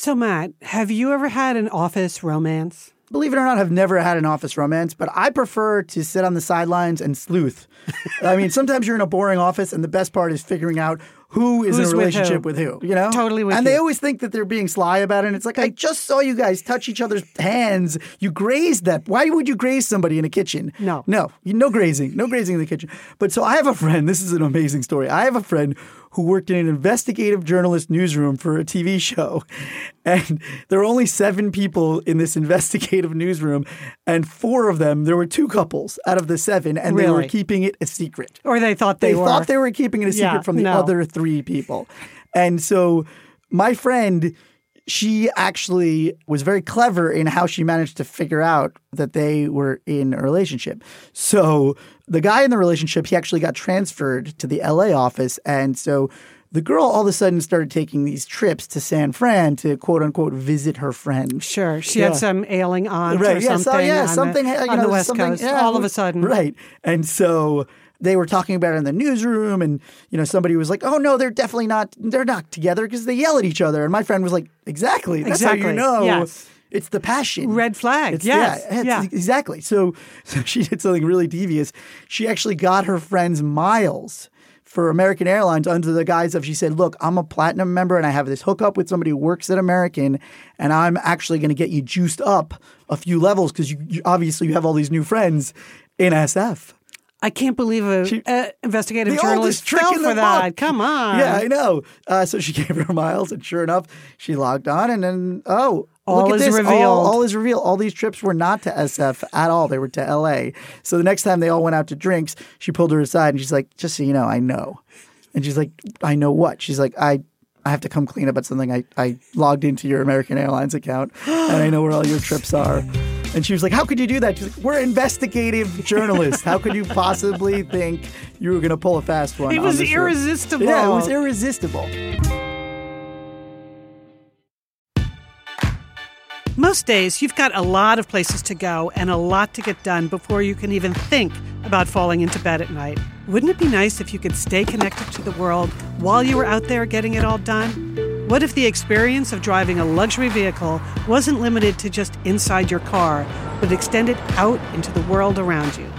So, Matt, have you ever had an office romance? Believe it or not, I've never had an office romance, but I prefer to sit on the sidelines and sleuth. I mean, sometimes you're in a boring office, and the best part is figuring out who is Who's in a with relationship who. with who. You know, Totally with And you. they always think that they're being sly about it. And it's like, I just saw you guys touch each other's hands. You grazed that. Why would you graze somebody in a kitchen? No. no, no grazing, no grazing in the kitchen. But so I have a friend. This is an amazing story. I have a friend who worked in an investigative journalist newsroom for a TV show. And there were only seven people in this investigative newsroom. And four of them, there were two couples out of the seven, and they were keeping it a secret. Or they thought they, were. They were? thought they were keeping it a secret Yeah, from the no. other three people. And so my friend, she actually was very clever in how she managed to figure out that they were in a relationship. So the guy in the relationship, he actually got transferred to the LA office. And so the girl all of a sudden started taking these trips to San Fran to quote unquote visit her friend. Sure. She Yeah. had some ailing aunt or Right. Yeah. something. So yeah, on the- something you on the West something- Coast. yeah, all of a sudden. Right. And so they were talking about it in the newsroom, and you know somebody was like, "Oh no, they're definitely not. They're not together because they yell at each other." And my friend was like, "Exactly. That's how Exactly. you know." Yes. It's the passion. Red flag. It's, Yes. Yeah, it's- Yeah. exactly. So, so she did something really devious. She actually got her friends miles for American Airlines under the guise of she said, "Look, I'm a platinum member and I have this hookup with somebody who works at American, and I'm actually going to get you juiced up a few levels because you, you obviously you have all these new friends in SF." I can't believe a, She- a investigative journalist fell for that. book. Come on. Yeah, I know. Uh, so she gave her miles, and sure enough, she logged on, and then oh, All look at is this! revealed. All, all is revealed. All these trips were not to SF at all; they were to LA. So the next time they all went out to drinks, she pulled her aside, and she's like, "Just so you know, I know." And she's like, "I know what?" She's like, "I." I have to come clean about something. I, I logged into your American Airlines account and I know where all your trips are. And she was like, How could you do that? She's like, We're investigative journalists. How could you possibly think you were going to pull a fast one? It was this show?" irresistible. Yeah, it was irresistible. Most days, you've got a lot of places to go and a lot to get done before you can even think about falling into bed at night. Wouldn't it be nice if you could stay connected to the world while you were out there getting it all done? What if the experience of driving a luxury vehicle wasn't limited to just inside your car, but extended out into the world around you?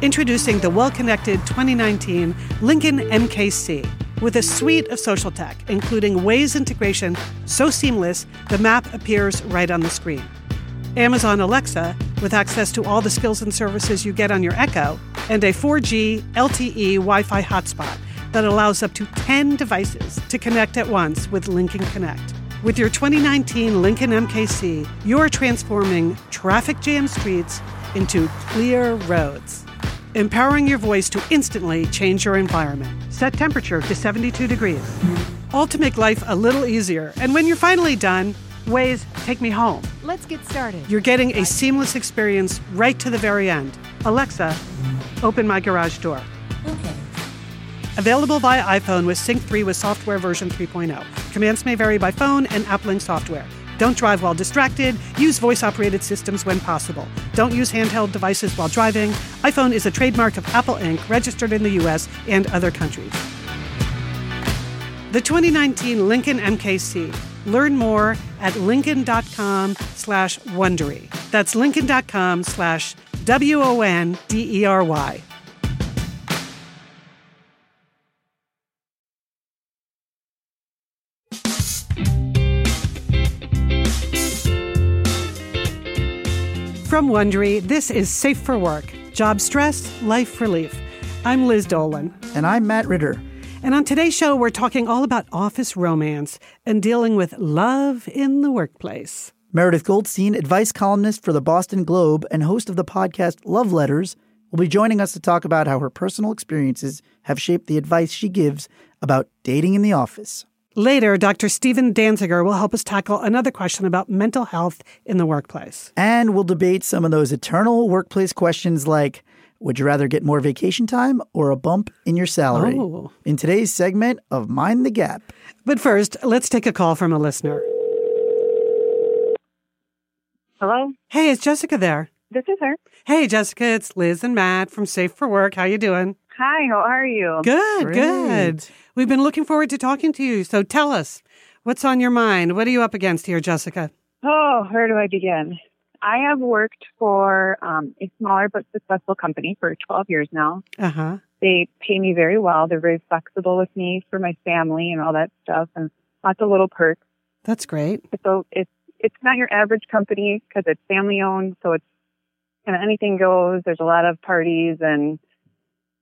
Introducing the well connected 2019 Lincoln MKC with a suite of social tech, including Waze integration so seamless the map appears right on the screen. Amazon Alexa with access to all the skills and services you get on your Echo, and a 4G LTE Wi Fi hotspot that allows up to 10 devices to connect at once with Lincoln Connect. With your 2019 Lincoln MKC, you're transforming traffic jam streets into clear roads empowering your voice to instantly change your environment. Set temperature to 72 degrees. All to make life a little easier. And when you're finally done, Waze, take me home. Let's get started. You're getting a seamless experience right to the very end. Alexa, open my garage door. Available via iPhone with Sync 3 with software version 3.0. Commands may vary by phone and app link software. Don't drive while distracted. Use voice operated systems when possible. Don't use handheld devices while driving. iPhone is a trademark of Apple Inc., registered in the US and other countries. The 2019 Lincoln MKC. Learn more at lincoln.com slash Wondery. That's lincoln.com slash W O N D E R Y. From Wondery, this is Safe for Work Job Stress, Life Relief. I'm Liz Dolan. And I'm Matt Ritter. And on today's show, we're talking all about office romance and dealing with love in the workplace. Meredith Goldstein, advice columnist for the Boston Globe and host of the podcast Love Letters, will be joining us to talk about how her personal experiences have shaped the advice she gives about dating in the office. Later, Dr. Stephen Dansiger will help us tackle another question about mental health in the workplace. And we'll debate some of those eternal workplace questions like would you rather get more vacation time or a bump in your salary? Oh. In today's segment of Mind the Gap. But first, let's take a call from a listener. Hello, Hey, is Jessica there? this is her. Hey, Jessica, it's Liz and Matt from Safe for Work. How you doing? Hi, how are you? Good, Great. good. We've been looking forward to talking to you. So tell us, What's on your mind? What are you up against here, Jessica? Oh, where do I begin? I have worked for um, a smaller but successful company for 12 years now. Uh huh. They pay me very well. They're very flexible with me for my family and all that stuff, and lots of little perks. That's great. So it's it's not your average company because it's family owned. So it's kind of anything goes. There's a lot of parties and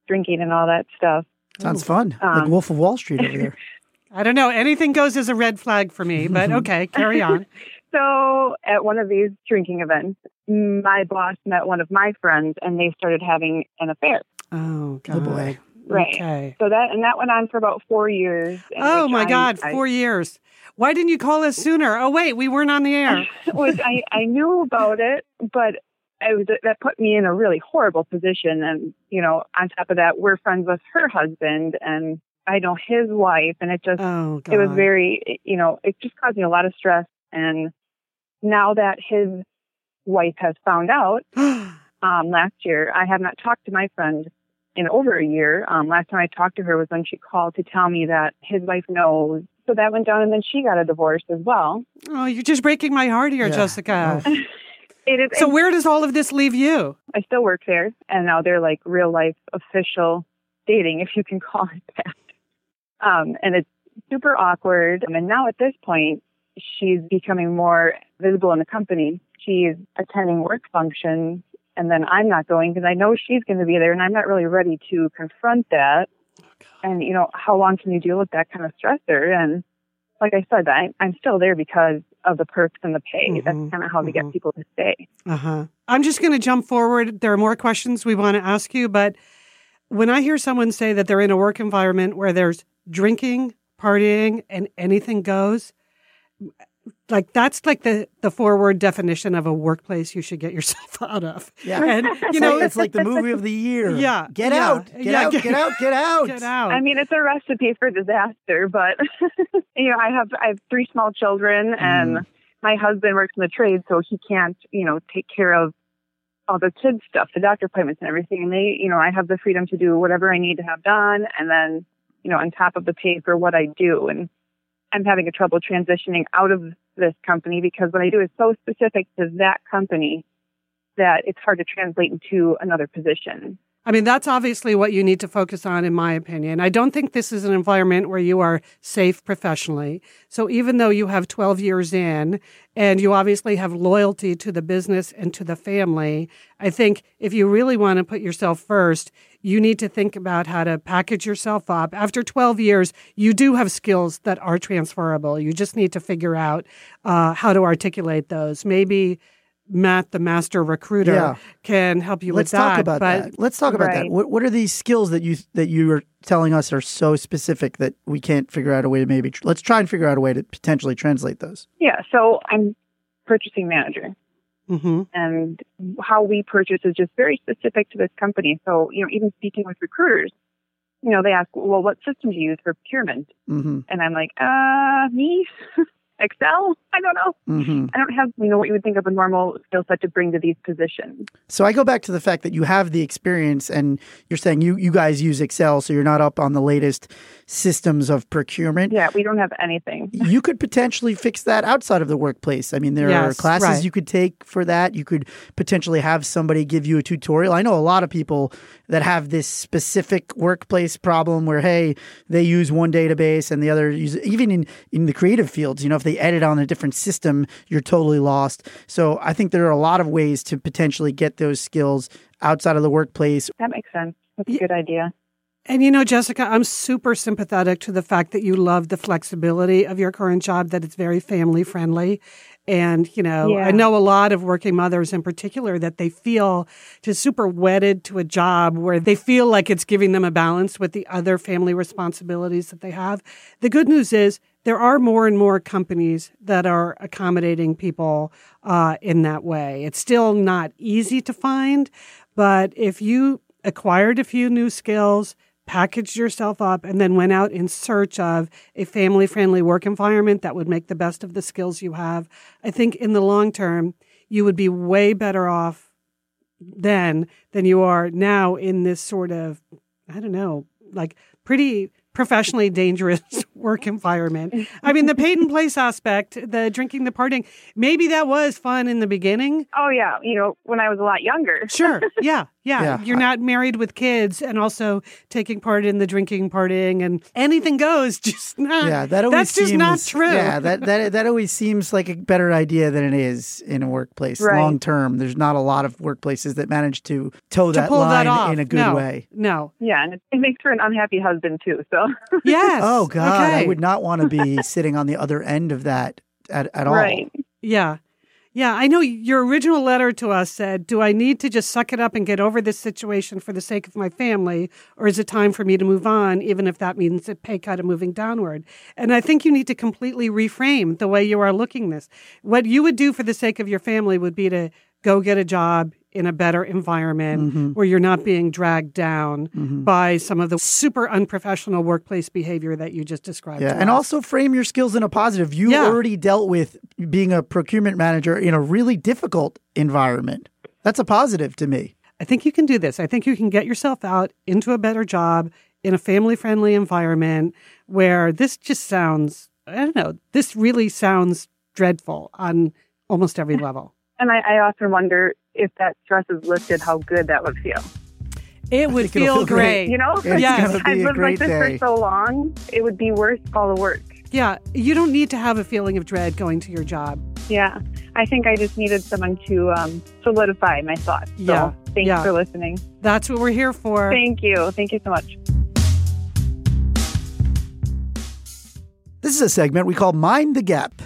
drinking and all that stuff. Sounds fun. like Um, Wolf of Wall Street over there. I don't know. Anything goes as a red flag for me, but okay, carry on. So at one of these drinking events, my boss met one of my friends and they started having an affair. Oh, God. Oh, boy. Right. Okay. So that and that went on for about four years. Oh, my I- God. I- Four years. Why didn't you call us sooner? Oh, wait, we weren't on the air. which I, I knew about it, but I was, that put me in a really horrible position. And, you know, on top of that, we're friends with her husband and I know his wife. And it just, oh, it was very, you know, it just caused me a lot of stress. And now that his wife has found out um, last year, I have not talked to my friend in over a year. Um, last time I talked to her was when she called to tell me that his wife knows. So that went down, and then she got a divorce as well. oh, you're just breaking my heart here, Yeah. Jessica. Oh. It is. So, where does all of this leave you? I still work there, and now they're like real life official dating, if you can call it that. Um, and it's super awkward. And now at this point, she's becoming more visible in the company. She's attending work functions, and then I'm not going because I know she's going to be there, and I'm not really ready to confront that. And you know, how long can you deal with that kind of stressor? And like I said, I, I'm still there because of the perks and the pay. Mhm, That's kind of how they mhm. get people to stay. Uh huh. I'm just going to jump forward. There are more questions we want to ask you, but when I hear someone say that they're in a work environment where there's drinking, partying, and anything goes, like that's like the the forward definition of a workplace you should get yourself out of. Yeah. And you know, it's like the movie of the year. Yeah, Get yeah, out. Get yeah, out. get- Get out. Get out. get out. I mean, it's a recipe for disaster, but you know, I have I have three small children, and mm. my husband works in the trade, so he can't, you know, take care of all the kids stuff, the doctor appointments, and everything. And they, you know, I have the freedom to do whatever I need to have done, and then, you know, on top of the pay for what I do. And I'm having a trouble transitioning out of this company because what I do is so specific to that company that it's hard to translate into another position. I mean, that's obviously what you need to focus on, in my opinion. I don't think this is an environment where you are safe professionally. So even though you have 12 years in and you obviously have loyalty to the business and to the family, I think if you really want to put yourself first, you need to think about how to package yourself up. After 12 years, you do have skills that are transferable. You just need to figure out uh, how to articulate those. Maybe Matt, the master recruiter, Yeah. can help you Let's with that. talk about but that. Let's talk about that. What, what are these skills that you that you are telling us are so specific that we can't figure out a way to maybe tr- let's try and figure out a way to potentially translate those. Yeah, so I'm purchasing manager. hmm and how we purchase is just very specific to this company. So, you know, even speaking with recruiters, you know, they ask, well, what system do you use for procurement? hmm And I'm like, uh, me? Excel? I don't know. hmm I don't have, you know, what you would think of a normal skill set to bring to these positions. So I go back to the fact that you have the experience, and you're saying you you guys use Excel, so you're not up on the latest systems of procurement. Yeah, we don't have anything. you could potentially fix that outside of the workplace. I mean, there are classes right. you could take for that. You could potentially have somebody give you a tutorial. I know a lot of people that have this specific workplace problem where, hey, they use one database and the other use even in, in the creative fields, you know, if they edit on a different system, you're totally lost. So I think there are a lot of ways to potentially get those skills outside of the workplace. That makes sense. That's a good idea. And you know, Jessica, I'm super sympathetic to the fact that you love the flexibility of your current job, that it's very family friendly. And, you know, Yeah. I know a lot of working mothers in particular that they feel just super wedded to a job where they feel like it's giving them a balance with the other family responsibilities that they have. The good news is there are more and more companies that are accommodating people uh, in that way. It's still not easy to find, but if you acquired a few new skills, packaged yourself up, and then went out in search of a family friendly work environment that would make the best of the skills you have, I think in the long term, you would be way better off then than you are now in this sort of, I don't know, like pretty professionally dangerous work environment. I mean, the paid and place aspect, the drinking, the partying, maybe that was fun in the beginning. Oh yeah, you know, when I was a lot younger. Sure. Yeah. Yeah. Yeah. You're not married with kids and also taking part in the drinking, partying, and anything goes. Just not. Yeah, that always that's just not true. Yeah, that, that that always seems like a better idea than it is in a workplace Right. long term. There's not a lot of workplaces that manage to toe to that pull line that in a good no, way. No. Yeah, and it, it makes for an unhappy husband too. So Yes. Oh God, I would not want to be sitting on the other end of that at, at all. right. Yeah. Yeah, I know your original letter to us said, Do I need to just suck it up and get over this situation for the sake of my family? Or is it time for me to move on, even if that means a pay cut and moving downward? And I think you need to completely reframe the way you are looking this. What you would do for the sake of your family would be to go get a job in a better environment Mm-hmm. where you're not being dragged down by some of the super unprofessional workplace behavior that you just described. Yeah, and us. also frame your skills in a positive. You Yeah. already dealt with being a procurement manager in a really difficult environment. That's a positive to me. I think you can do this. I think you can get yourself out into a better job in a family friendly environment where this just sounds, I don't know, this really sounds dreadful on almost every level. And I, I often wonder if that stress is lifted, how good that would feel. It would feel feel great. great. You know, It's Yes. I've lived like this day. for so long, it would be worth all the work. Yeah. You don't need to have a feeling of dread going to your job. Yeah, I think I just needed someone to um, solidify my thoughts. So Yeah, thanks yeah. for listening. That's what we're here for. Thank you. Thank you so much. This is a segment we call Mind the Gap.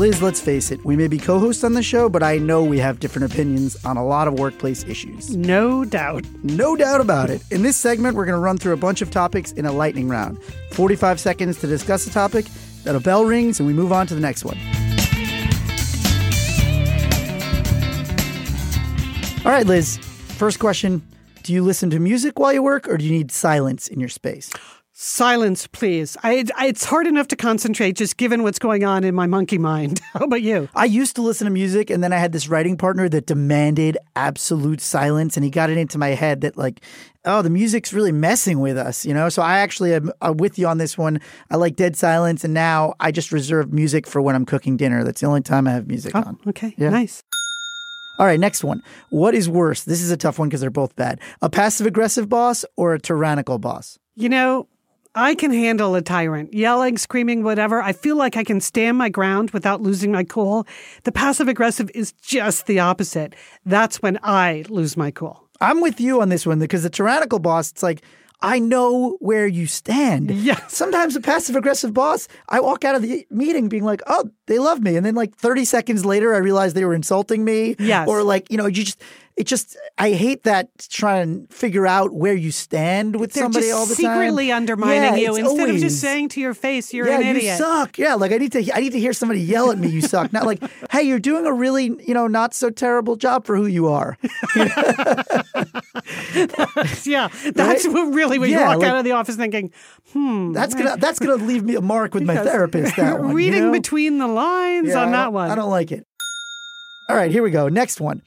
Liz, let's face it, we may be co hosts on the show, but I know we have different opinions on a lot of workplace issues. No doubt. No doubt about it. In this segment, we're going to run through a bunch of topics in a lightning round 45 seconds to discuss a topic, then a bell rings, and we move on to the next one. All right, Liz, first question Do you listen to music while you work, or do you need silence in your space? Silence, please. I, I, it's hard enough to concentrate just given what's going on in my monkey mind. How about you? I used to listen to music, and then I had this writing partner that demanded absolute silence, and he got it into my head that like, oh, the music's really messing with us, you know. So I actually am uh, with you on this one. I like dead silence, and now I just reserve music for when I'm cooking dinner. That's the only time I have music on. Oh, okay. Yeah. Nice. All right, next one. What is worse? This is a tough one because they're both bad. A passive aggressive boss or a tyrannical boss? You know, I can handle a tyrant, yelling, screaming, whatever. I feel like I can stand my ground without losing my cool. The passive aggressive is just the opposite. That's when I lose my cool. I'm with you on this one because the tyrannical boss, it's like, I know where you stand. Yeah. Sometimes a passive aggressive boss, I walk out of the meeting being like, oh, they love me. And then like 30 seconds later, I realize they were insulting me. Yes. Or like, you know, you just, it just, I hate that trying to figure out where you stand with They're somebody all the time. secretly undermining Yeah, you instead of just saying to your face, you're yeah, an you idiot. suck. Yeah, like I need to I need to hear somebody yell at me, you suck. Not like, hey, you're doing a really, you know, not so terrible job for who you are. yeah, that's Right? what really when you walk like- out of the office thinking, hmm, That's gonna that's gonna leave me a mark with my therapist. That one, you reading know? between the lines Yeah, on that one. I don't like it. All right, here we go. Next one.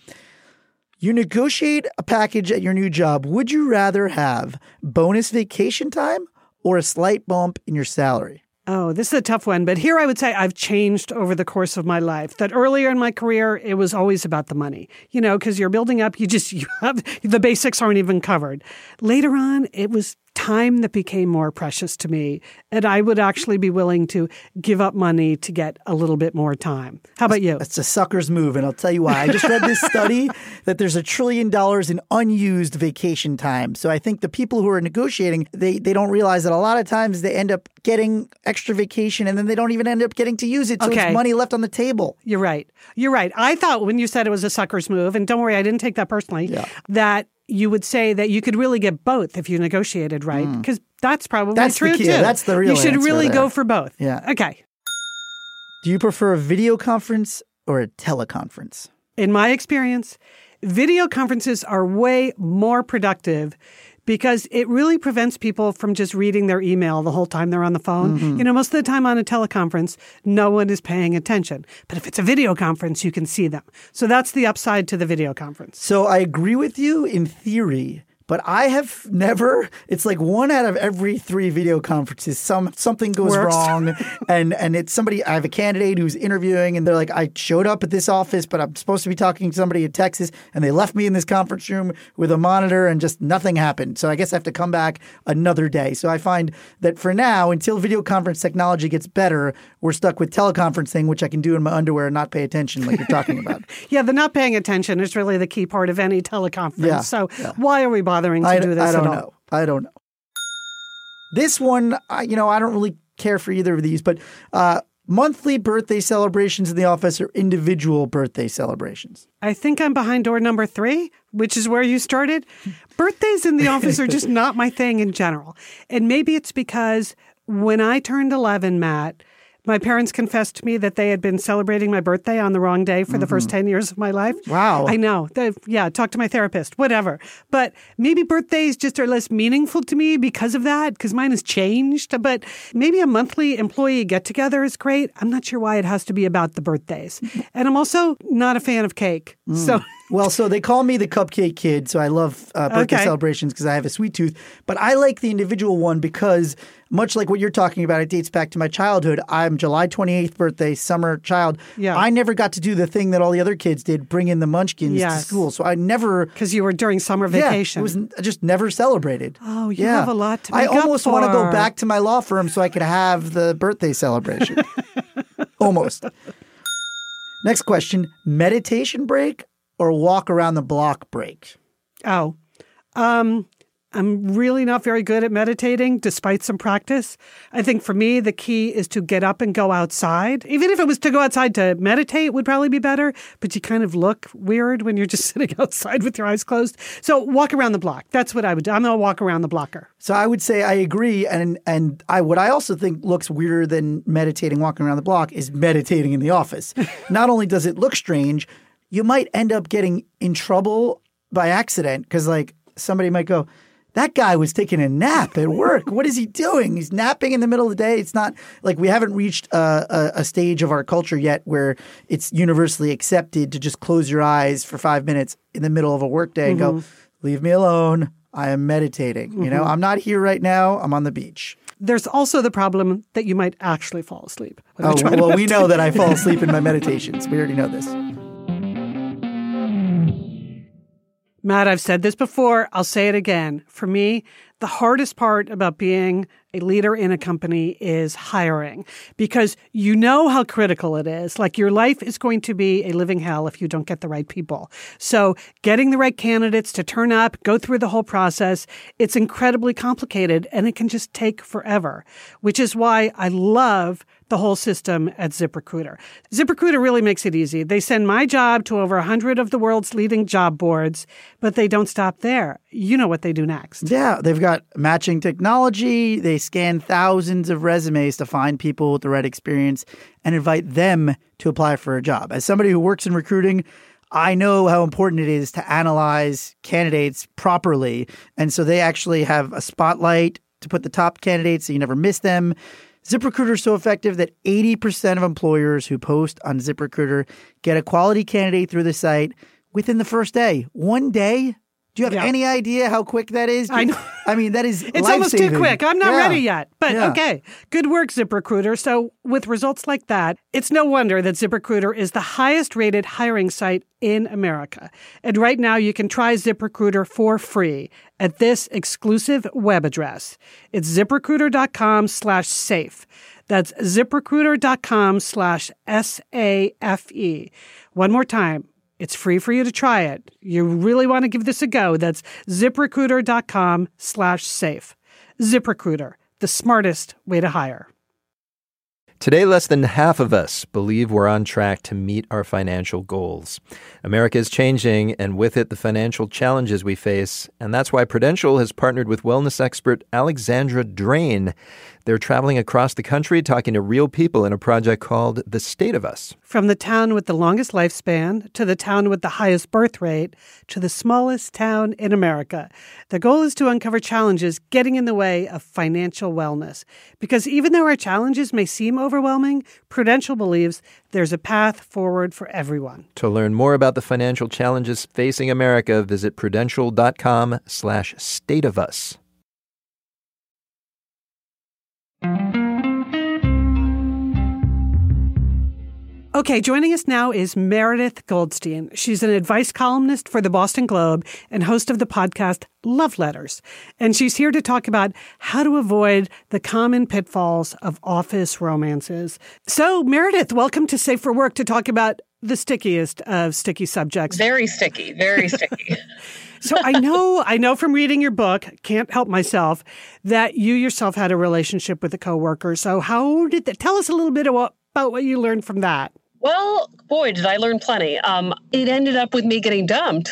You negotiate a package at your new job. Would you rather have bonus vacation time or a slight bump in your salary? Oh, this is a tough one, but here I would say I've changed over the course of my life. That earlier in my career, it was always about the money, you know, because you're building up, you just, you have the basics aren't even covered. Later on, it was time that became more precious to me. And I would actually be willing to give up money to get a little bit more time. How about you? It's a sucker's move, and I'll tell you why. I just read this study that there's a trillion dollars in unused vacation time. So I think the people who are negotiating, they they don't realize that a lot of times they end up getting extra vacation and then they don't even end up getting to use it. So Okay. it's money left on the table. You're right. You're right. I thought when you said it was a sucker's move, and don't worry, I didn't take that personally, yeah. that you would say that you could really get both if you negotiated right. Because that's probably Hmm. That's the true key. too. That's the real You should really there. go for both. Yeah. Okay. Do you prefer a video conference or a teleconference? In my experience, video conferences are way more productive because it really prevents people from just reading their email the whole time they're on the phone. Mm-hmm. You know, most of the time on a teleconference, no one is paying attention. But if it's a video conference, you can see them. So that's the upside to the video conference. So I agree with you in theory, but I have never. It's like one out of every three video conferences, some something goes Works. wrong, and and it's somebody. I have a candidate who's interviewing, and they're like, I showed up at this office, but I'm supposed to be talking to somebody in Texas, and they left me in this conference room with a monitor, and just nothing happened. So I guess I have to come back another day. So I find that for now, until video conference technology gets better, we're stuck with teleconferencing, which I can do in my underwear and not pay attention, like you're talking about. Yeah, the not paying attention is really the key part of any teleconference. Yeah, so why are we bothering to I, do this I don't at all? know. I don't know. This one, I, you know, I don't really care for either of these, but uh, monthly birthday celebrations in the office or individual birthday celebrations. I think I'm behind door number three, which is where you started. Birthdays in the office are just not my thing in general. And maybe it's because when I turned 11, Matt, my parents confessed to me that they had been celebrating my birthday on the wrong day for the first mm-hmm. 10 years of my life. Wow. I know. They've, yeah, talk to my therapist, whatever. But maybe birthdays just are less meaningful to me because of that, because mine has changed. But maybe a monthly employee get together is great. I'm not sure why it has to be about the birthdays. And I'm also not a fan of cake. So. Mm. Well, so they call me the cupcake kid, so I love uh, birthday Okay. celebrations because I have a sweet tooth. But I like the individual one because, much like what you're talking about, it dates back to my childhood. I'm July 28th birthday, summer child. Yeah. I never got to do the thing that all the other kids did, bring in the munchkins Yes. to school. So I never Because you were during summer vacation. Yeah, it was n- just never celebrated. Oh, you have a lot to I make up almost want to go back to my law firm so I could have the birthday celebration. almost. Next question: meditation break or walk around the block break? Oh, um, I'm really not very good at meditating, despite some practice. I think for me, the key is to get up and go outside. Even if it was to go outside to meditate, would probably be better. But you kind of look weird when you're just sitting outside with your eyes closed. So walk around the block. That's what I would do. I'm going to walk around the blocker. So I would say I agree, and and I what I also think looks weirder than meditating walking around the block is meditating in the office. Not only does it look strange, you might end up getting in trouble by accident because like somebody might go. That guy was taking a nap at work. What is he doing? He's napping in the middle of the day. It's not like we haven't reached a, a, a stage of our culture yet where it's universally accepted to just close your eyes for five minutes in the middle of a workday and go, mm-hmm. leave me alone. I am meditating. You know, mm-hmm. I'm not here right now. I'm on the beach. There's also the problem that you might actually fall asleep. Oh, you're trying to well, we know that I fall asleep in my meditations. We already know this. Matt, I've said this before. I'll say it again. For me, the hardest part about being a leader in a company is hiring because you know how critical it is. Like your life is going to be a living hell if you don't get the right people. So getting the right candidates to turn up, go through the whole process, it's incredibly complicated and it can just take forever, which is why I love the whole system at ZipRecruiter. ZipRecruiter really makes it easy. They send my job to over 100 of the world's leading job boards, but they don't stop there. You know what they do next. Yeah, they've got matching technology. They scan thousands of resumes to find people with the right experience and invite them to apply for a job. As somebody who works in recruiting, I know how important it is to analyze candidates properly. And so they actually have a spotlight to put the top candidates so you never miss them. ZipRecruiter is so effective that 80% of employers who post on ZipRecruiter get a quality candidate through the site within the first day. One day? Do you have Yeah. any idea how quick that is? I know. I mean, that is It's almost too quick. I'm not Yeah. ready yet. But Yeah. okay, good work, ZipRecruiter. So, with results like that, it's no wonder that ZipRecruiter is the highest rated hiring site in America. And right now, you can try ZipRecruiter for free at this exclusive web address. It's ziprecruiter.com slash safe. That's ziprecruiter.com slash S A F E. One more time. It's free for you to try it. You really want to give this a go. That's ziprecruiter.com slash safe. ZipRecruiter, the smartest way to hire. Today, less than half of us believe we're on track to meet our financial goals. America is changing, and with it, the financial challenges we face. And that's why Prudential has partnered with wellness expert Alexandra Drain. They're traveling across the country talking to real people in a project called The State of Us. From the town with the longest lifespan to the town with the highest birth rate to the smallest town in America, the goal is to uncover challenges getting in the way of financial wellness. Because even though our challenges may seem overwhelming, Prudential believes there's a path forward for everyone. To learn more about the financial challenges facing America, visit prudential.com slash state of us. Okay, joining us now is Meredith Goldstein. She's an advice columnist for the Boston Globe and host of the podcast Love Letters. And she's here to talk about how to avoid the common pitfalls of office romances. So, Meredith, welcome to Safe for Work to talk about the stickiest of sticky subjects. Very sticky, very sticky. so I know, I know from reading your book, can't help myself, that you yourself had a relationship with a coworker. So how did that? Tell us a little bit about, what you learned from that. Well, boy, did I learn plenty. Um, it ended up with me getting dumped.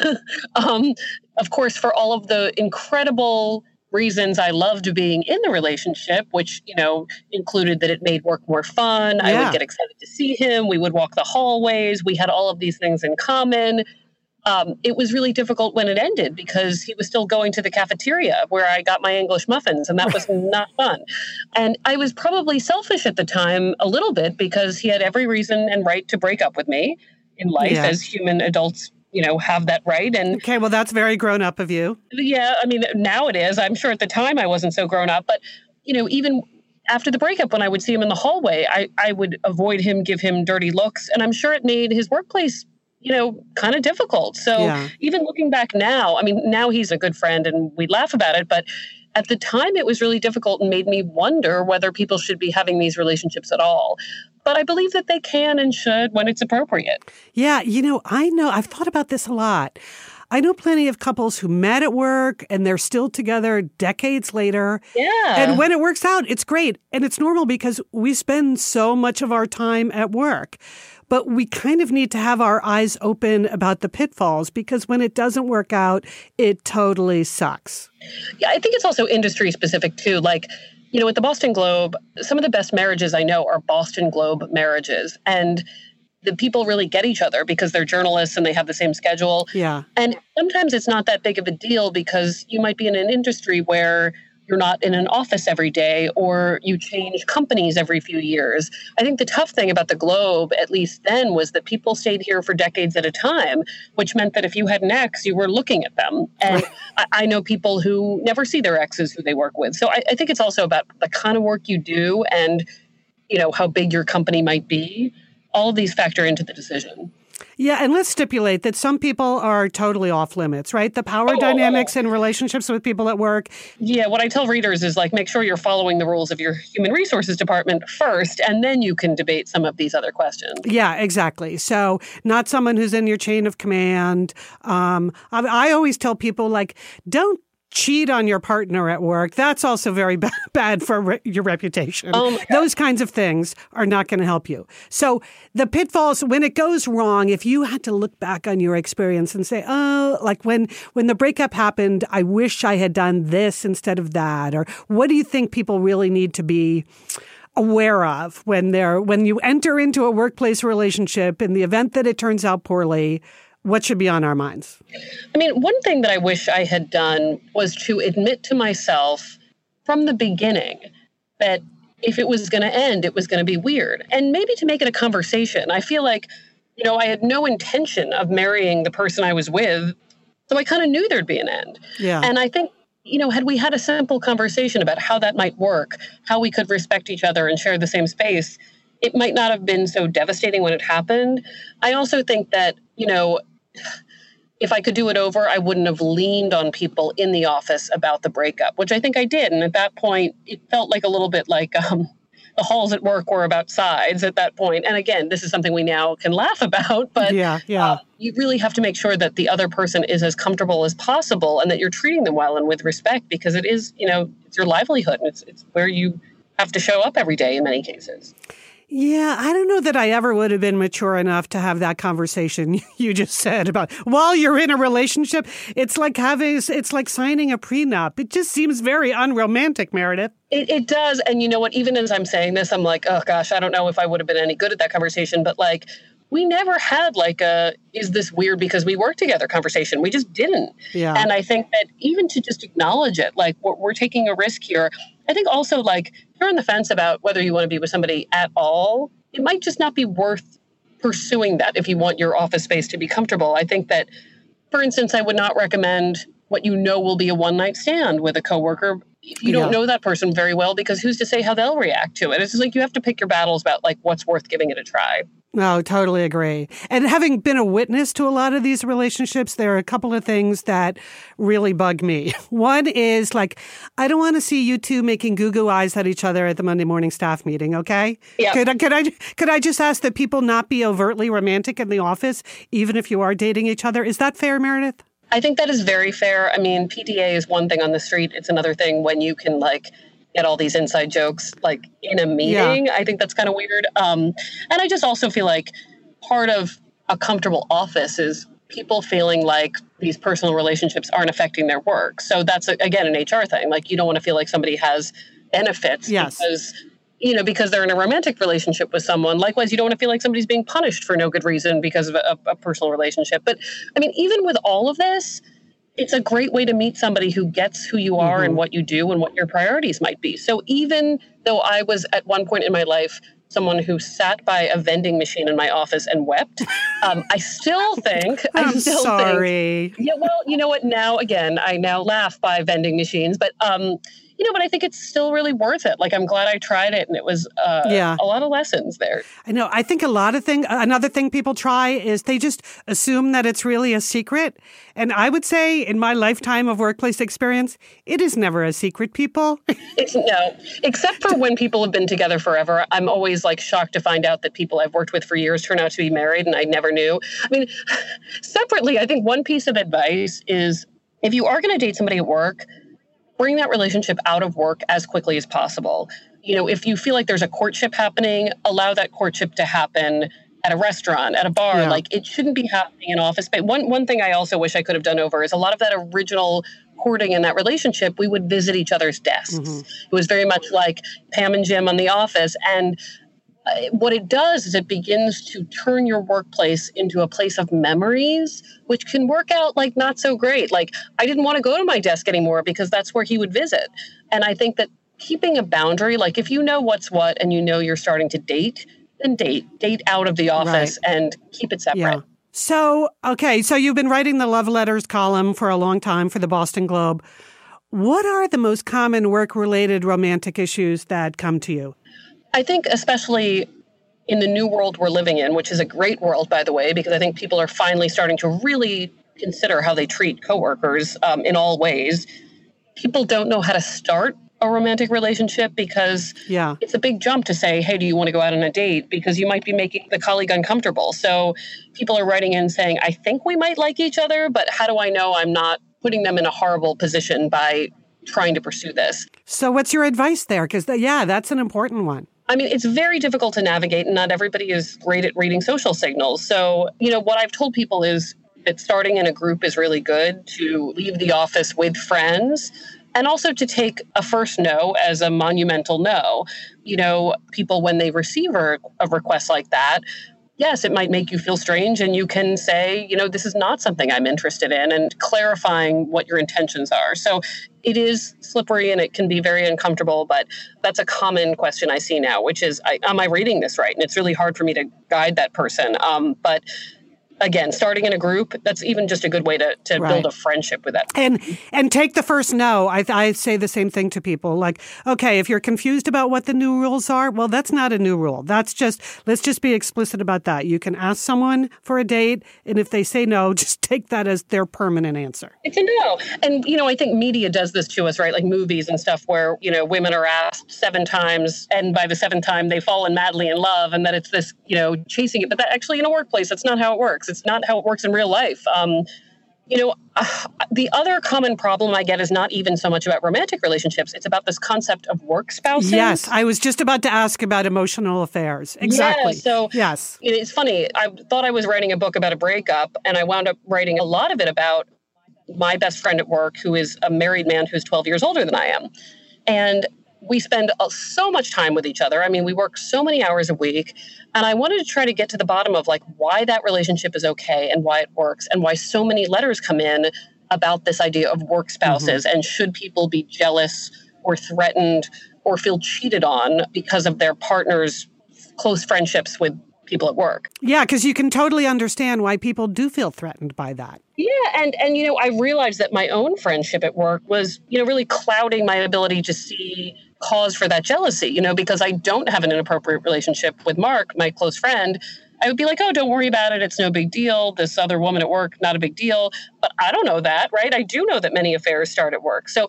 um, of course, for all of the incredible reasons I loved being in the relationship, which, you know, included that it made work more fun. Yeah. I would get excited to see him. We would walk the hallways. We had all of these things in common um, it was really difficult when it ended because he was still going to the cafeteria where I got my English muffins, and that was not fun. And I was probably selfish at the time a little bit because he had every reason and right to break up with me in life, yeah. as human adults you know have that right and okay well that's very grown up of you yeah i mean now it is i'm sure at the time i wasn't so grown up but you know even after the breakup when i would see him in the hallway i, I would avoid him give him dirty looks and i'm sure it made his workplace you know, kind of difficult. So yeah. even looking back now, I mean, now he's a good friend and we laugh about it, but at the time it was really difficult and made me wonder whether people should be having these relationships at all. But I believe that they can and should when it's appropriate. Yeah, you know, I know I've thought about this a lot. I know plenty of couples who met at work and they're still together decades later. Yeah. And when it works out, it's great. And it's normal because we spend so much of our time at work but we kind of need to have our eyes open about the pitfalls because when it doesn't work out, it totally sucks. Yeah, I think it's also industry specific too. Like, you know, at the Boston Globe, some of the best marriages I know are Boston Globe marriages. And the people really get each other because they're journalists and they have the same schedule. Yeah. And sometimes it's not that big of a deal because you might be in an industry where you're not in an office every day or you change companies every few years. I think the tough thing about the globe, at least then, was that people stayed here for decades at a time, which meant that if you had an ex, you were looking at them. And I, I, know people who never see their exes who they work with. So I, I think it's also about the kind of work you do and you know how big your company might be. All of these factor into the decision. Yeah, and let's stipulate that some people are totally off limits, right? The power oh, dynamics and relationships with people at work. Yeah, what I tell readers is like make sure you're following the rules of your human resources department first, and then you can debate some of these other questions. Yeah, exactly. So, not someone who's in your chain of command. Um, I, I always tell people like, don't cheat on your partner at work, that's also very bad for re- your reputation. Oh Those kinds of things are not going to help you. So the pitfalls when it goes wrong, if you had to look back on your experience and say, "Oh, like when when the breakup happened, I wish I had done this instead of that," or what do you think people really need to be aware of when they're when you enter into a workplace relationship in the event that it turns out poorly? What should be on our minds? I mean, one thing that I wish I had done was to admit to myself from the beginning that if it was going to end, it was going to be weird. And maybe to make it a conversation. I feel like, you know, I had no intention of marrying the person I was with. So I kind of knew there'd be an end. Yeah. And I think, you know, had we had a simple conversation about how that might work, how we could respect each other and share the same space, it might not have been so devastating when it happened. I also think that, you know, if I could do it over, I wouldn't have leaned on people in the office about the breakup, which I think I did. And at that point, it felt like a little bit like um, the halls at work were about sides at that point. And again, this is something we now can laugh about, but yeah, yeah. Uh, you really have to make sure that the other person is as comfortable as possible and that you're treating them well and with respect because it is, you know, it's your livelihood and it's, it's where you have to show up every day in many cases. Yeah, I don't know that I ever would have been mature enough to have that conversation you just said about while you're in a relationship. It's like having, it's like signing a prenup. It just seems very unromantic, Meredith. It, it does. And you know what? Even as I'm saying this, I'm like, oh gosh, I don't know if I would have been any good at that conversation. But like, we never had like a is this weird because we work together conversation we just didn't yeah. and i think that even to just acknowledge it like we're, we're taking a risk here I think also like you're on the fence about whether you want to be with somebody at all. It might just not be worth pursuing that if you want your office space to be comfortable. I think that, for instance, I would not recommend what you know will be a one night stand with a coworker if you don't know that person very well because who's to say how they'll react to it it's just like you have to pick your battles about like what's worth giving it a try no, totally agree. And having been a witness to a lot of these relationships, there are a couple of things that really bug me. One is like, I don't want to see you two making goo goo eyes at each other at the Monday morning staff meeting. Okay? Yeah. Could, I- could I could I just ask that people not be overtly romantic in the office, even if you are dating each other? Is that fair, Meredith? I think that is very fair. I mean, PDA is one thing on the street. It's another thing when you can like get all these inside jokes like in a meeting. I think that's kind of weird. Um, and I just also feel like part of a comfortable office is people feeling like these personal relationships aren't affecting their work. So that's again an HR thing. Like you don't want to feel like somebody has benefits Yes. because you know because they're in a romantic relationship with someone. Likewise, you don't want to feel like somebody's being punished for no good reason because of a, a personal relationship. But I mean, even with all of this, it's a great way to meet somebody who gets who you are and what you do and what your priorities might be. So even though I was at one point in my life someone who sat by a vending machine in my office and wept, um, I still think I I'm still think sorry. yeah, well, you know what? Now again, I now laugh by vending machines, but um, you know, but I think it's still really worth it. Like I'm glad I tried it, and it was uh, Yeah. a lot of lessons there. I know. I think a lot of thing. Another thing people try is they just assume that it's really a secret. And I would say, in my lifetime of workplace experience, it is never a secret. People. It's no, except for when people have been together forever. I'm always like shocked to find out that people I've worked with for years turn out to be married, and I never knew. I mean, separately, I think one piece of advice is if you are going to date somebody at work, bring that relationship out of work as quickly as possible. You know, if you feel like there's a courtship happening, allow that courtship to happen at a restaurant, at a bar. Yeah. Like it shouldn't be happening in office. But one one thing I also wish I could have done over is a lot of that original courting in that relationship, we would visit each other's desks. Mm-hmm. It was very much like Pam and Jim on The Office. And Uh, what it does is it begins to turn your workplace into a place of memories, which can work out like not so great. Like, I didn't want to go to my desk anymore because that's where he would visit. And I think that keeping a boundary, like if you know what's what and you know you're starting to date, then date, date out of the office and keep it separate. Yeah. So, okay, so you've been writing the love letters column for a long time for the Boston Globe. What are the most common work related romantic issues that come to you? I think, especially in the new world we're living in, which is a great world, by the way, because I think people are finally starting to really consider how they treat coworkers um, in all ways. People don't know how to start a romantic relationship because Yeah. it's a big jump to say, hey, do you want to go out on a date? Because you might be making the colleague uncomfortable. So people are writing in saying, I think we might like each other, but how do I know I'm not putting them in a horrible position by trying to pursue this? So, what's your advice there? Because, yeah, that's an important one. I mean, it's very difficult to navigate, and not everybody is great at reading social signals. So, you know, what I've told people is that starting in a group is really good to leave the office with friends and also to take a first no as a monumental no. You know, people, when they receive a, request like that, yes, it might make you feel strange, and you can say, you know, this is not something I'm interested in, and clarifying what your intentions are. So it is slippery and it can be very uncomfortable, but that's a common question I see now, which is, I, am I reading this right? And it's really hard for me to guide that person. Um, but again, starting in a group, that's even just a good way to, to Right. build a friendship with that. And and take the first no. I I say the same thing to people. Like, okay, if you're confused about what the new rules are, well, that's not a new rule. That's just let's just be explicit about that. You can ask someone for a date, and if they say no, just take that as their permanent answer. It's a no. And, you know, I think media does this to us, right? Like movies and stuff where, you know, women are asked seven times and by the seventh time they've fallen madly in love and that it's this, you know, chasing it. But that actually in a workplace, that's not how it works. It's not how it works in real life. Um, you know, uh, the other common problem I get is not even so much about romantic relationships. It's about this concept of work spouses. Yes, I was just about to ask about emotional affairs. Exactly. so- yes. It's funny. I thought I was writing a book about a breakup, and I wound up writing a lot of it about my best friend at work, who is a married man who's 12 years older than I am. And we spend uh, so much time with each other. I mean, we work so many hours a week. And I wanted to try to get to the bottom of like why that relationship is okay and why it works and why so many letters come in about this idea of work spouses and should people be jealous or threatened or feel cheated on because of their partner's close friendships with people at work. Yeah, because you can totally understand why people do feel threatened by that. Yeah, and and you know, I realized that my own friendship at work was, you know, really clouding my ability to see cause for that jealousy, you know, because I don't have an inappropriate relationship with Mark, my close friend. I would be like, oh, don't worry about it. It's no big deal. This other woman at work, not a big deal. But I don't know that, right? I do know that many affairs start at work. So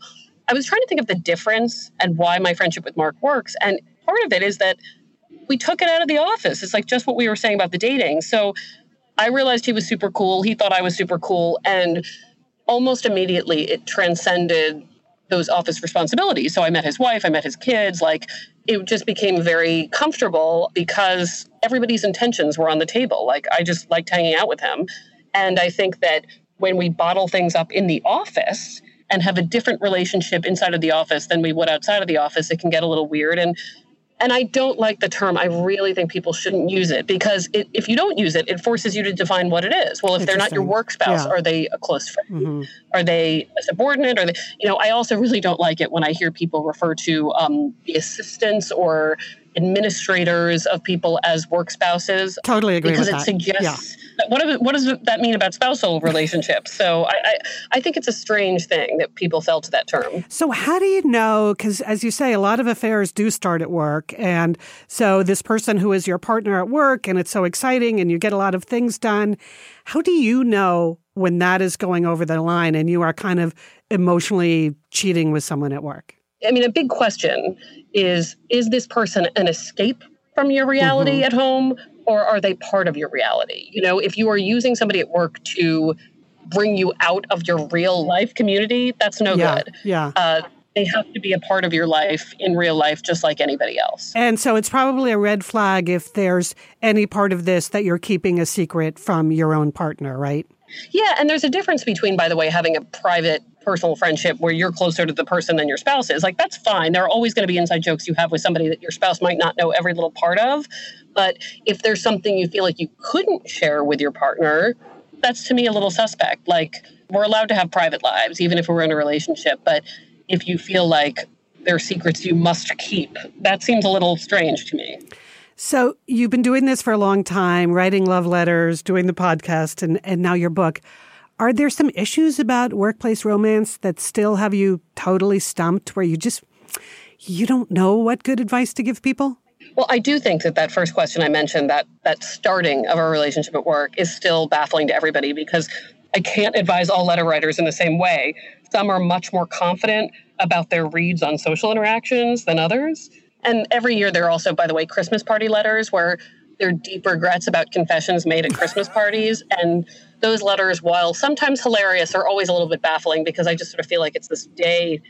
I was trying to think of the difference and why my friendship with Mark works. And part of it is that we took it out of the office. It's like just what we were saying about the dating. So I realized he was super cool. He thought I was super cool. And almost immediately it transcended those office responsibilities. So I met his wife, I met his kids. Like it just became very comfortable because everybody's intentions were on the table. Like I just liked hanging out with him. And I think that when we bottle things up in the office, and have a different relationship inside of the office than we would outside of the office, it can get a little weird. And and I don't like the term. I really think people shouldn't use it because it, if you don't use it, it forces you to define what it is. Well, if they're not your work spouse, yeah. are they a close friend? Mm-hmm. Are they a subordinate? Are they, you know, I also really don't like it when I hear people refer to um, the assistants or administrators of people as work spouses. Totally agree because it that. suggests yeah. what, what does that mean about spousal relationships? So I, I, I think it's a strange thing that people fell to that term. So how do you know? Because as you say, a lot of affairs do start at work, and so this person who is your partner at work, and it's so exciting, and you get a lot of things done. How do you know when that is going over the line and you are kind of emotionally cheating with someone at work? I mean, a big question is is this person an escape from your reality mm-hmm. at home or are they part of your reality? You know, if you are using somebody at work to bring you out of your real life community, that's no yeah, good. Yeah. Uh, they have to be a part of your life in real life, just like anybody else. And so it's probably a red flag if there's any part of this that you're keeping a secret from your own partner, right? Yeah. And there's a difference between, by the way, having a private personal friendship where you're closer to the person than your spouse is. Like, that's fine. There are always going to be inside jokes you have with somebody that your spouse might not know every little part of. But if there's something you feel like you couldn't share with your partner, that's to me a little suspect. Like, we're allowed to have private lives, even if we're in a relationship. But if you feel like there are secrets you must keep, that seems a little strange to me. So you've been doing this for a long time, writing love letters, doing the podcast, and, and now your book. Are there some issues about workplace romance that still have you totally stumped where you just you don't know what good advice to give people? Well, I do think that that first question I mentioned, that that starting of a relationship at work is still baffling to everybody because I can't advise all letter writers in the same way. Some are much more confident about their reads on social interactions than others. And every year there are also, by the way, Christmas party letters where there are deep regrets about confessions made at Christmas parties. And those letters, while sometimes hilarious, are always a little bit baffling because I just sort of feel like it's this day.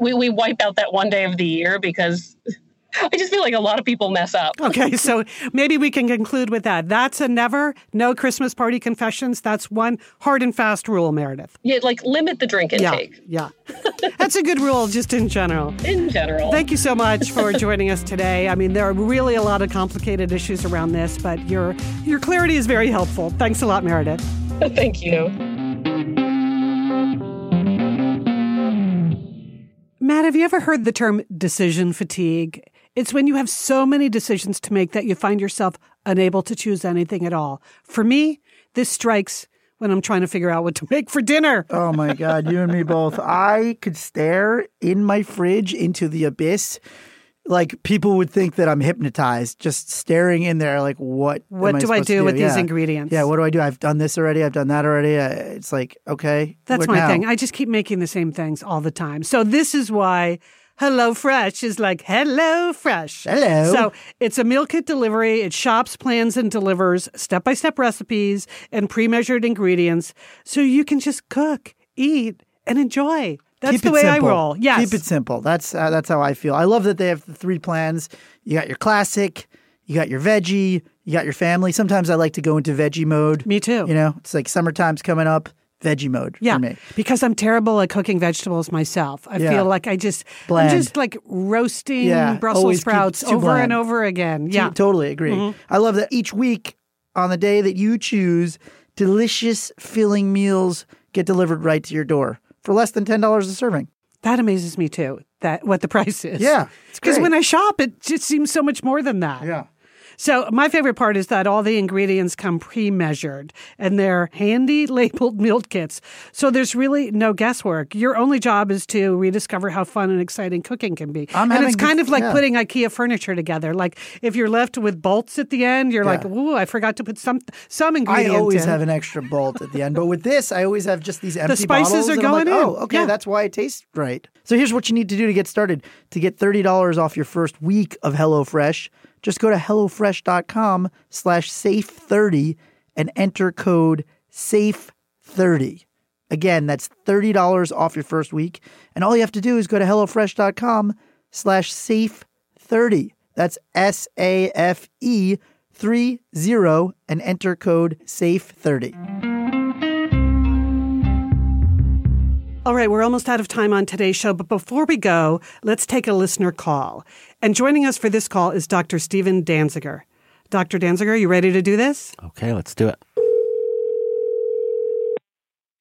We, we wipe out that one day of the year because I just feel like a lot of people mess up. Okay, so maybe we can conclude with that. That's a never, no Christmas party confessions. That's one hard and fast rule, Meredith. Yeah, like limit the drink intake. Yeah, yeah. That's a good rule just in general. In general. Thank you so much for joining us today. I mean, there are really a lot of complicated issues around this, but your your clarity is very helpful. Thanks a lot, Meredith. Thank you. Matt, have you ever heard the term decision fatigue? It's when you have so many decisions to make that you find yourself unable to choose anything at all. For me, this strikes when I'm trying to figure out what to make for dinner. Oh my God, you and me both. I could stare in my fridge into the abyss. Like people would think that I'm hypnotized, just staring in there. Like, what? What do I do, do, with yeah. these ingredients? Yeah, what do I do? I've done this already. I've done that already. Uh, it's like, okay, that's my now? thing. I just keep making the same things all the time. So this is why Hello Fresh is like Hello Fresh. Hello. So it's a meal kit delivery. It shops, plans, and delivers step by step recipes and pre measured ingredients so you can just cook, eat, and enjoy. That's Keep the way simple. I roll. Yes. Keep it simple. That's uh, that's how I feel. I love that they have the three plans. You got your classic, you got your veggie, you got your family. Sometimes I like to go into veggie mode. Me too. You know, it's like summertime's coming up veggie mode yeah, for me. Because I'm terrible at cooking vegetables myself. I Yeah. feel like I just Bland. I'm just like roasting Yeah, Brussels sprouts over bland. and over again. Yeah. Mm-hmm. Totally agree. I love that each week on the day that you choose, delicious filling meals get delivered right to your door for less than $10 a serving. That amazes me too. that what the price is. Yeah, because when I shop, it just seems so much more than that. Yeah. So my favorite part is that all the ingredients come pre-measured and they're handy labeled meal kits. So there's really no guesswork. Your only job is to rediscover how fun and exciting cooking can be. I'm and it's kind good- of like yeah. putting IKEA furniture together. Like if you're left with bolts at the end, you're like, Yeah. "Ooh, I forgot to put some some ingredients. I always in." have an extra bolt at the end, but with this, I always have just these empty spices bottles, are and I'm like, going in. Oh, okay, Yeah. that's why it tastes right. So here's what you need to do to get started. To get thirty dollars off your first week of HelloFresh, just go to HelloFresh.com slash safe30 and enter code SAFE30. Again, that's $30 off your first week. And all you have to do is go to HelloFresh.com slash safe30. That's S A F E 30 and enter code SAFE30. All right, we're almost out of time on today's show, but before we go, let's take a listener call. And joining us for this call is Dr. Stephen Dansiger. Dr. Dansiger, are you ready to do this? Okay, let's do it.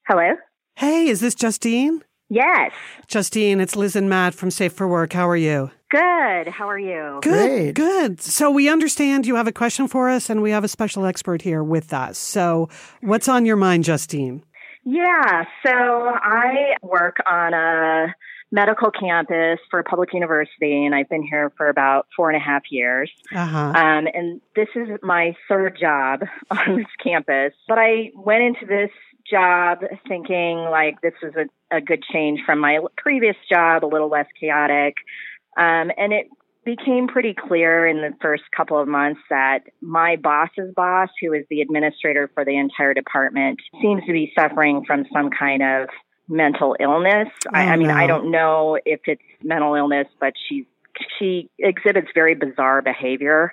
Hello? Hey, is this Justine? Yes. Justine, it's Liz and Matt from Safe for Work. How are you? Good. How are you? Good, Great. good. So we understand you have a question for us, and we have a special expert here with us. So, what's on your mind, Justine? Yeah. So I work on a medical campus for a public university, and I've been here for about four and a half years. Uh huh. Um, and this is my third job on this campus. But I went into this job thinking like this was a, a good change from my previous job, a little less chaotic. Um, and it became pretty clear in the first couple of months that my boss's boss, who is the administrator for the entire department, seems to be suffering from some kind of mental illness. I, Oh, I mean, I don't know if it's mental illness, but she's she exhibits very bizarre behavior.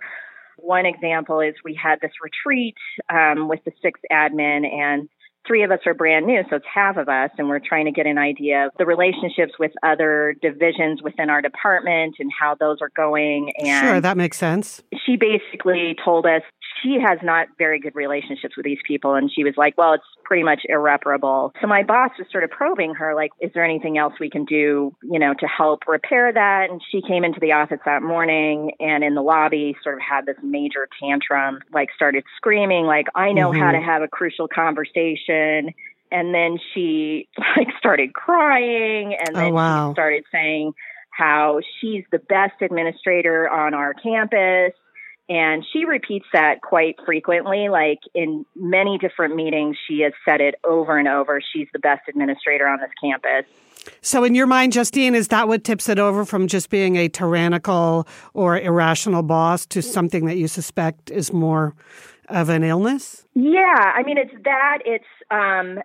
One example is we had this retreat um, with the sixth admin, and three of us are brand new, so it's half of us, and we're trying to get an idea of the relationships with other divisions within our department and how those are going. And Sure, that makes sense. she basically told us she has not very good relationships with these people and she was like well it's pretty much irreparable so my boss was sort of probing her like is there anything else we can do you know to help repair that and she came into the office that morning and in the lobby sort of had this major tantrum like started screaming like i know how to mm-hmm. have a crucial conversation and then she like started crying and Oh, then wow. she started saying how she's the best administrator on our campus. And she repeats that quite frequently. Like in many different meetings, she has said it over and over. She's the best administrator on this campus. So, in your mind, Justine, is that what tips it over from just being a tyrannical or irrational boss to something that you suspect is more of an illness? Yeah, I mean, it's that. It's, um,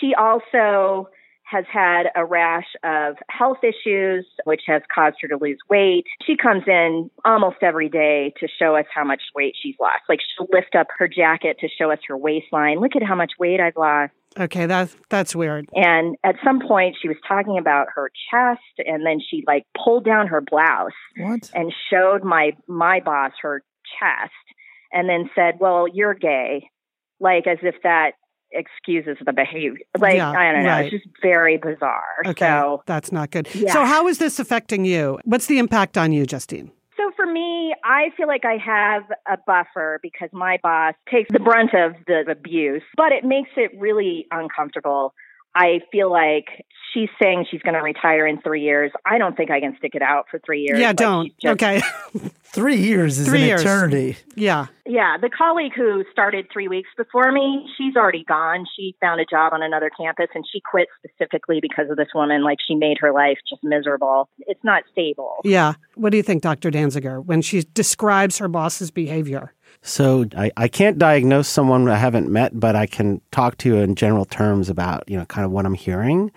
she also has had a rash of health issues, which has caused her to lose weight. She comes in almost every day to show us how much weight she's lost. Like she'll lift up her jacket to show us her waistline. Look at how much weight I've lost. Okay, that's that's weird. And at some point, she was talking about her chest, and then she like pulled down her blouse What? and showed my my boss her chest, and then said, "Well, you're gay," like as if that excuses the behavior. Like Yeah, I don't know, right. it's just very bizarre. Okay, So, that's not good. Yeah. So, how is this affecting you? What's the impact on you, Justine? so for me, I feel like I have a buffer because my boss takes the brunt of the abuse, but it makes it really uncomfortable. I feel like she's saying she's going to retire in three years. I don't think I can stick it out for three years. yeah, Like, don't. just- okay. Three years is Three an years. eternity. yeah. Yeah, the colleague who started three weeks before me, she's already gone. She found a job on another campus and she quit specifically because of this woman. Like she made her life just miserable. It's not stable. Yeah. What do you think, Dr. Dansiger, when she describes her boss's behavior? So I, I can't diagnose someone I haven't met, but I can talk to you in general terms about you know kind of what I'm hearing.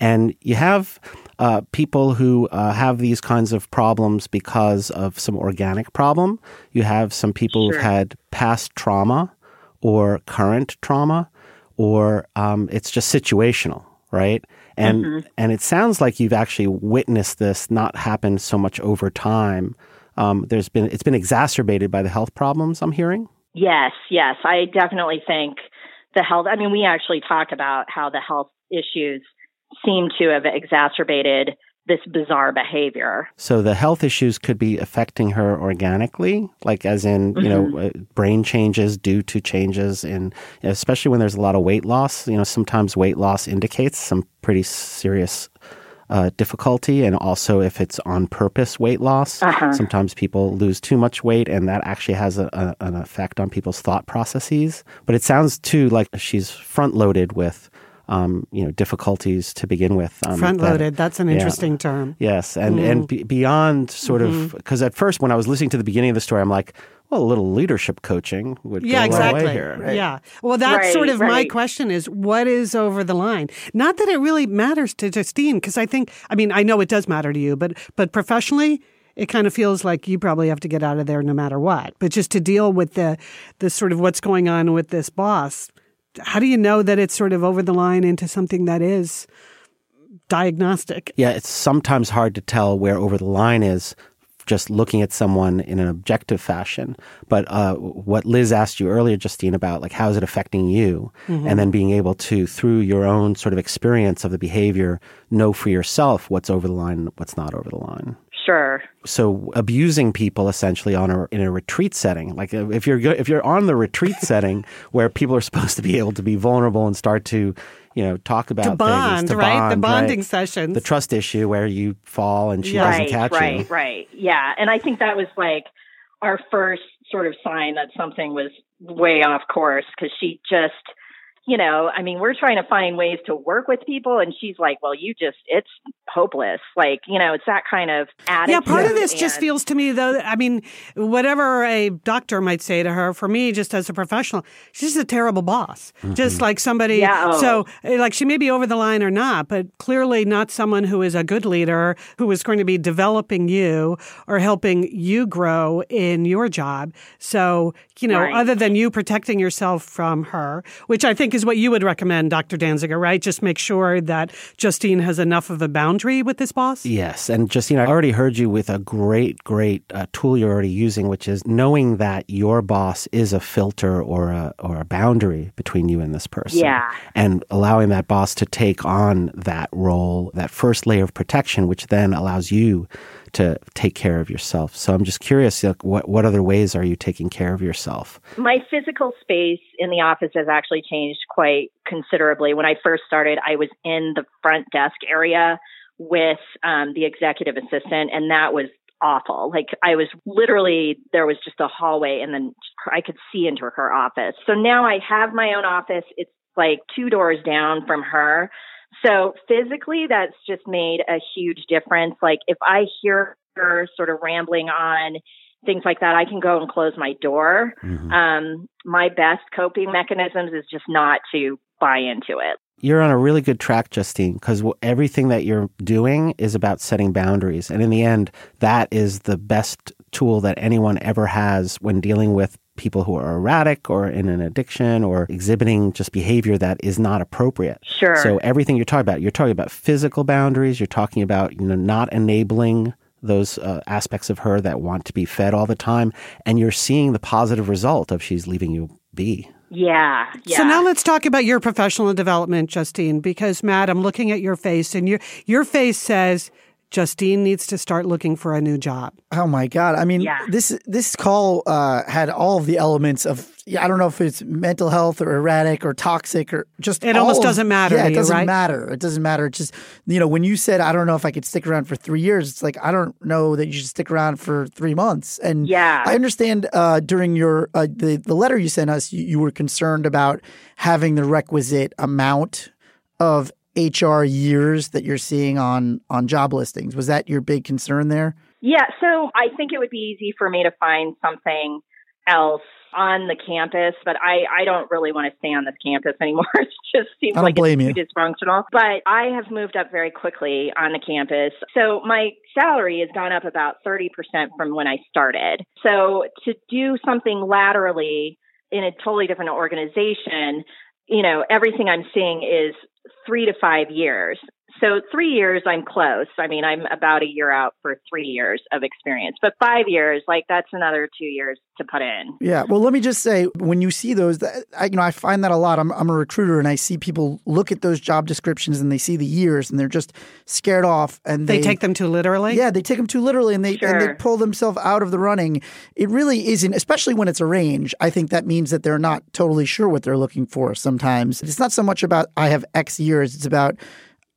And you have uh, people who uh, have these kinds of problems because of some organic problem. You have some people who've had past trauma or current trauma, or um, it's just situational, right? And and it sounds like you've actually witnessed this not happen so much over time. Um, there's been it's been exacerbated by the health problems I'm hearing. Yes, yes. I definitely think the health, I mean, we actually talked about how the health issues seem to have exacerbated this bizarre behavior. So the health issues could be affecting her organically, like as in, you know, uh, brain changes due to changes in, especially when there's a lot of weight loss. You know, sometimes weight loss indicates some pretty serious uh, difficulty, and also if it's on purpose weight loss. Uh-huh. Sometimes people lose too much weight, and that actually has a, a, an effect on people's thought processes. But it sounds too like she's front loaded with. Um, you know, difficulties to begin with. Um, Front that- loaded. That's an yeah. interesting term. Yes, and and be, beyond sort of because at first when I was listening to the beginning of the story, I'm like, well, a little leadership coaching would Yeah, go a long exactly. way here. Yeah. Well, that's Right, sort of my question is what is over the line? Not that it really matters to Justine, because I think, I mean, I know it does matter to you, but but professionally, it kind of feels like you probably have to get out of there no matter what. But just to deal with the the sort of what's going on with this boss, how do you know that it's sort of over the line into something that is diagnostic? Yeah, it's sometimes hard to tell where over the line is just looking at someone in an objective fashion. But uh, what Liz asked you earlier, Justine, about like how is it affecting you, and then being able to through your own sort of experience of the behavior know for yourself what's over the line, and what's not over the line. Sure. so abusing people essentially on a in a retreat setting like if you're if you're on the retreat setting where people are supposed to be able to be vulnerable and start to you know talk about To bond, things, to right? the bonding right? sessions. the trust issue where you fall and she Yeah. doesn't right, catch right, you right. Yeah. And I think that was like our first sort of sign that something was way off course because she just, you know, I mean, we're trying to find ways to work with people, and she's like, well, you just, it's hopeless. Like, you know, it's that kind of attitude. Yeah, part of this just feels to me though. I mean, whatever a doctor might say to her, for me, just as a professional, she's a terrible boss. Just like somebody. Yeah, oh. So, eh, like, she may be over the line or not, but clearly not someone who is a good leader who is going to be developing you or helping you grow in your job. So, you know, Right. other than you protecting yourself from her, which I think is what you would recommend, Dr. Dansiger, right? Just make sure that Justine has enough of a boundary with this boss. Yes, and Justine, I already heard you with a great, great uh, tool you're already using, which is knowing that your boss is a filter or a or a boundary between you and this person. Yeah. and allowing that boss to take on that role, that first layer of protection, which then allows you to take care of yourself. So I'm just curious, like, what what other ways are you taking care of yourself? my physical space in the office has actually changed quite considerably. When I first started, I was in the front desk area with um, the executive assistant, and that was awful. Like I was literally there was just a hallway, and then I could see into her office. So now I have my own office. It's like two doors down from her. So physically, that's just made a huge difference. Like if I hear her sort of rambling on things like that, I can go and close my door. Um, my best coping mechanisms is just not to buy into it. You're on a really good track, Justine, because everything that you're doing is about setting boundaries. And in the end, that is the best tool that anyone ever has when dealing with people who are erratic or in an addiction or exhibiting just behavior that is not appropriate. Sure. So everything you're talking about, you're talking about physical boundaries, you're talking about, you know, not enabling those uh, aspects of her that want to be fed all the time, and you're seeing the positive result of she's leaving you be. Yeah. Yeah. So now let's talk about your professional development, Justine, because Matt, I'm looking at your face and your your face says Justine needs to start looking for a new job. Oh my god! I mean, Yeah. this this call uh, had all of the elements of. Yeah, I don't know if it's mental health or erratic or toxic or just. It almost of- doesn't matter Yeah, to it you, doesn't right? matter. It doesn't matter. It's just you know when you said I don't know if I could stick around for three years. It's like I don't know that you should stick around for three months. And Yeah. I understand uh, during your uh, the the letter you sent us, you, you were concerned about having the requisite amount of HR years that you're seeing on on job listings. Was that your big concern there? Yeah, so I think it would be easy for me to find something else on the campus, but I, I don't really want to stay on this campus anymore. it just seems I don't like blame it's you. too dysfunctional. But I have moved up very quickly on the campus. So my salary has gone up about 30% from when I started. So to do something laterally in a totally different organization, you know, everything I'm seeing is three to five years. So three years, I'm close. I mean, I'm about a year out for three years of experience, but five years, like that's another two years to put in. Yeah. Well, let me just say, when you see those, I, you know, I find that a lot. I'm, I'm a recruiter, and I see people look at those job descriptions and they see the years, and they're just scared off, and they, they take them too literally. Yeah, they take them too literally, and they Sure. and they pull themselves out of the running. It really isn't, especially when it's a range. I think that means that they're not totally sure what they're looking for. Sometimes it's not so much about I have X years. It's about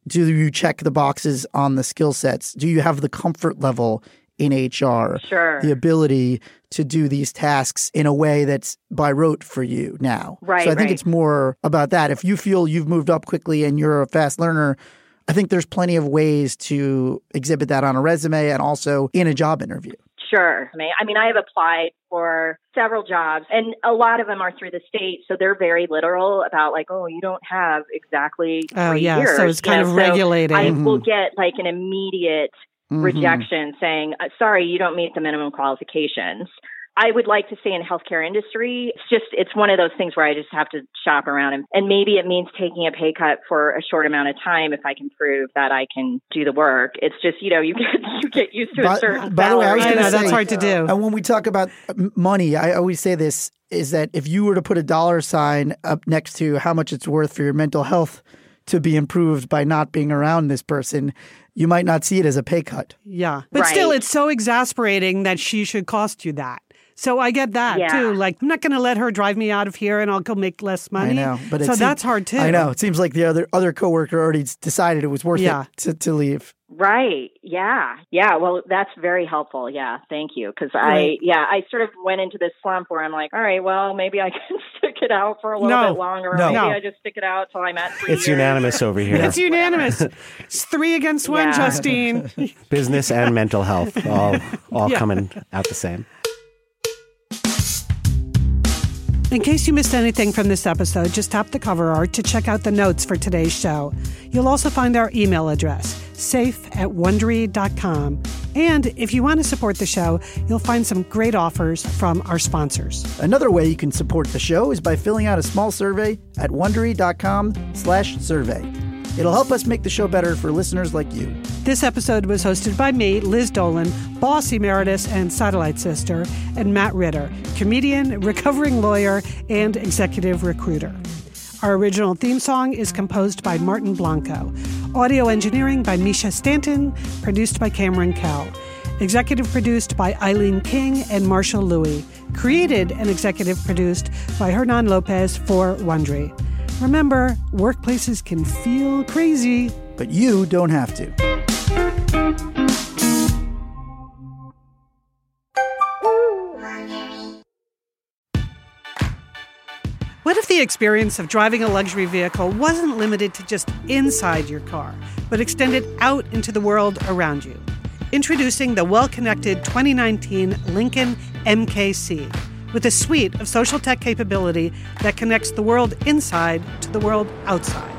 do you check the boxes on the skill sets? Do you have the comfort level in HR? Sure. The ability to do these tasks in a way that's by rote for you now. Right, So I think right. it's more about that. If you feel you've moved up quickly and you're a fast learner, I think there's plenty of ways to exhibit that on a resume and also in a job interview. Sure. I mean, I have applied for several jobs, and a lot of them are through the state, so they're very literal about like, oh, you don't have exactly three Oh, yeah. years. So it's kind you of so regulating. I will get like an immediate Mhm. rejection saying, uh, sorry, you don't meet the minimum qualifications. I would like to stay in healthcare industry. It's just, it's one of those things where I just have to shop around and, and maybe it means taking a pay cut for a short amount of time if I can prove that I can do the work. It's just, you know, you get, you get used to By- a certain by the way, I was gonna know that's hard to do. And when we talk about uh, money, I always say this is that if you were to put a dollar sign up next to how much it's worth for your mental health to be improved by not being around this person, you might not see it as a pay cut. Yeah. But still, it's so exasperating that she should cost you that. So I get that Yeah. too. Like, I'm not going to let her drive me out of here and I'll go make less money. I know, but so seem- that's hard too. I know. It seems like the other other coworker already decided it was worth Yeah. it to, to leave. Right. Yeah. Yeah. Well, that's very helpful. Yeah. Thank you. Cause I, yeah, I sort of went into this slump where I'm like, all right, well, maybe I can stick it out for a little No. bit longer. Or No. maybe No. I just stick it out till I'm at three It's years. unanimous over here. It's unanimous. it's three against one, Yeah. Justine. Business and mental health all all Yeah. coming out the same. In case you missed anything from this episode, just tap the cover art to check out the notes for today's show. You'll also find our email address, safe at wondery.com. And if you want to support the show, you'll find some great offers from our sponsors. Another way you can support the show is by filling out a small survey at wondery.com/survey. It'll help us make the show better for listeners like you. This episode was hosted by me, Liz Dolan, boss emeritus and satellite sister, and Matt Ritter, comedian, recovering lawyer, and executive recruiter. Our original theme song is composed by Martin Blanco. Audio engineering by Misha Stanton, produced by Cameron Kell. Executive produced by Eileen King and Marshall Lewy. Created and executive produced by Hernan Lopez for Wondery. Remember, workplaces can feel crazy. But you don't have to. What if the experience of driving a luxury vehicle wasn't limited to just inside your car, but extended out into the world around you? Introducing the well connected 2019 Lincoln MKC with a suite of social tech capability that connects the world inside to the world outside.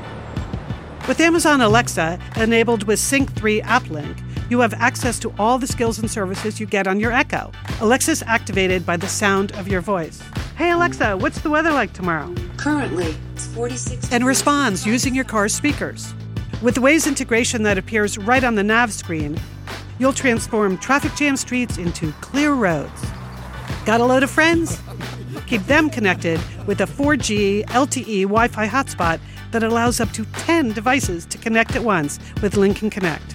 With Amazon Alexa enabled with Sync 3 App Link, you have access to all the skills and services you get on your Echo. Alexa's activated by the sound of your voice. Hey Alexa, what's the weather like tomorrow? Currently, it's 46. And responds using your car's speakers. With Waze integration that appears right on the nav screen, you'll transform traffic jam streets into clear roads. Got a load of friends? Keep them connected with a 4G LTE Wi Fi hotspot that allows up to 10 devices to connect at once with Lincoln Connect.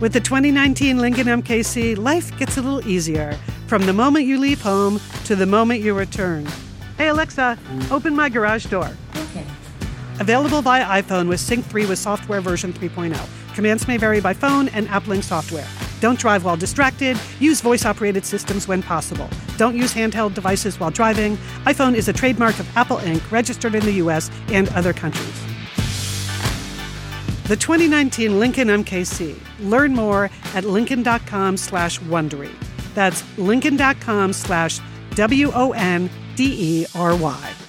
With the 2019 Lincoln MKC, life gets a little easier from the moment you leave home to the moment you return. Hey Alexa, open my garage door. Okay. Available via iPhone with Sync 3 with software version 3.0. Commands may vary by phone and app link software. Don't drive while distracted. Use voice operated systems when possible. Don't use handheld devices while driving. iPhone is a trademark of Apple Inc., registered in the US and other countries. The 2019 Lincoln MKC. Learn more at lincoln.com slash Wondery. That's lincoln.com slash W O N D E R Y.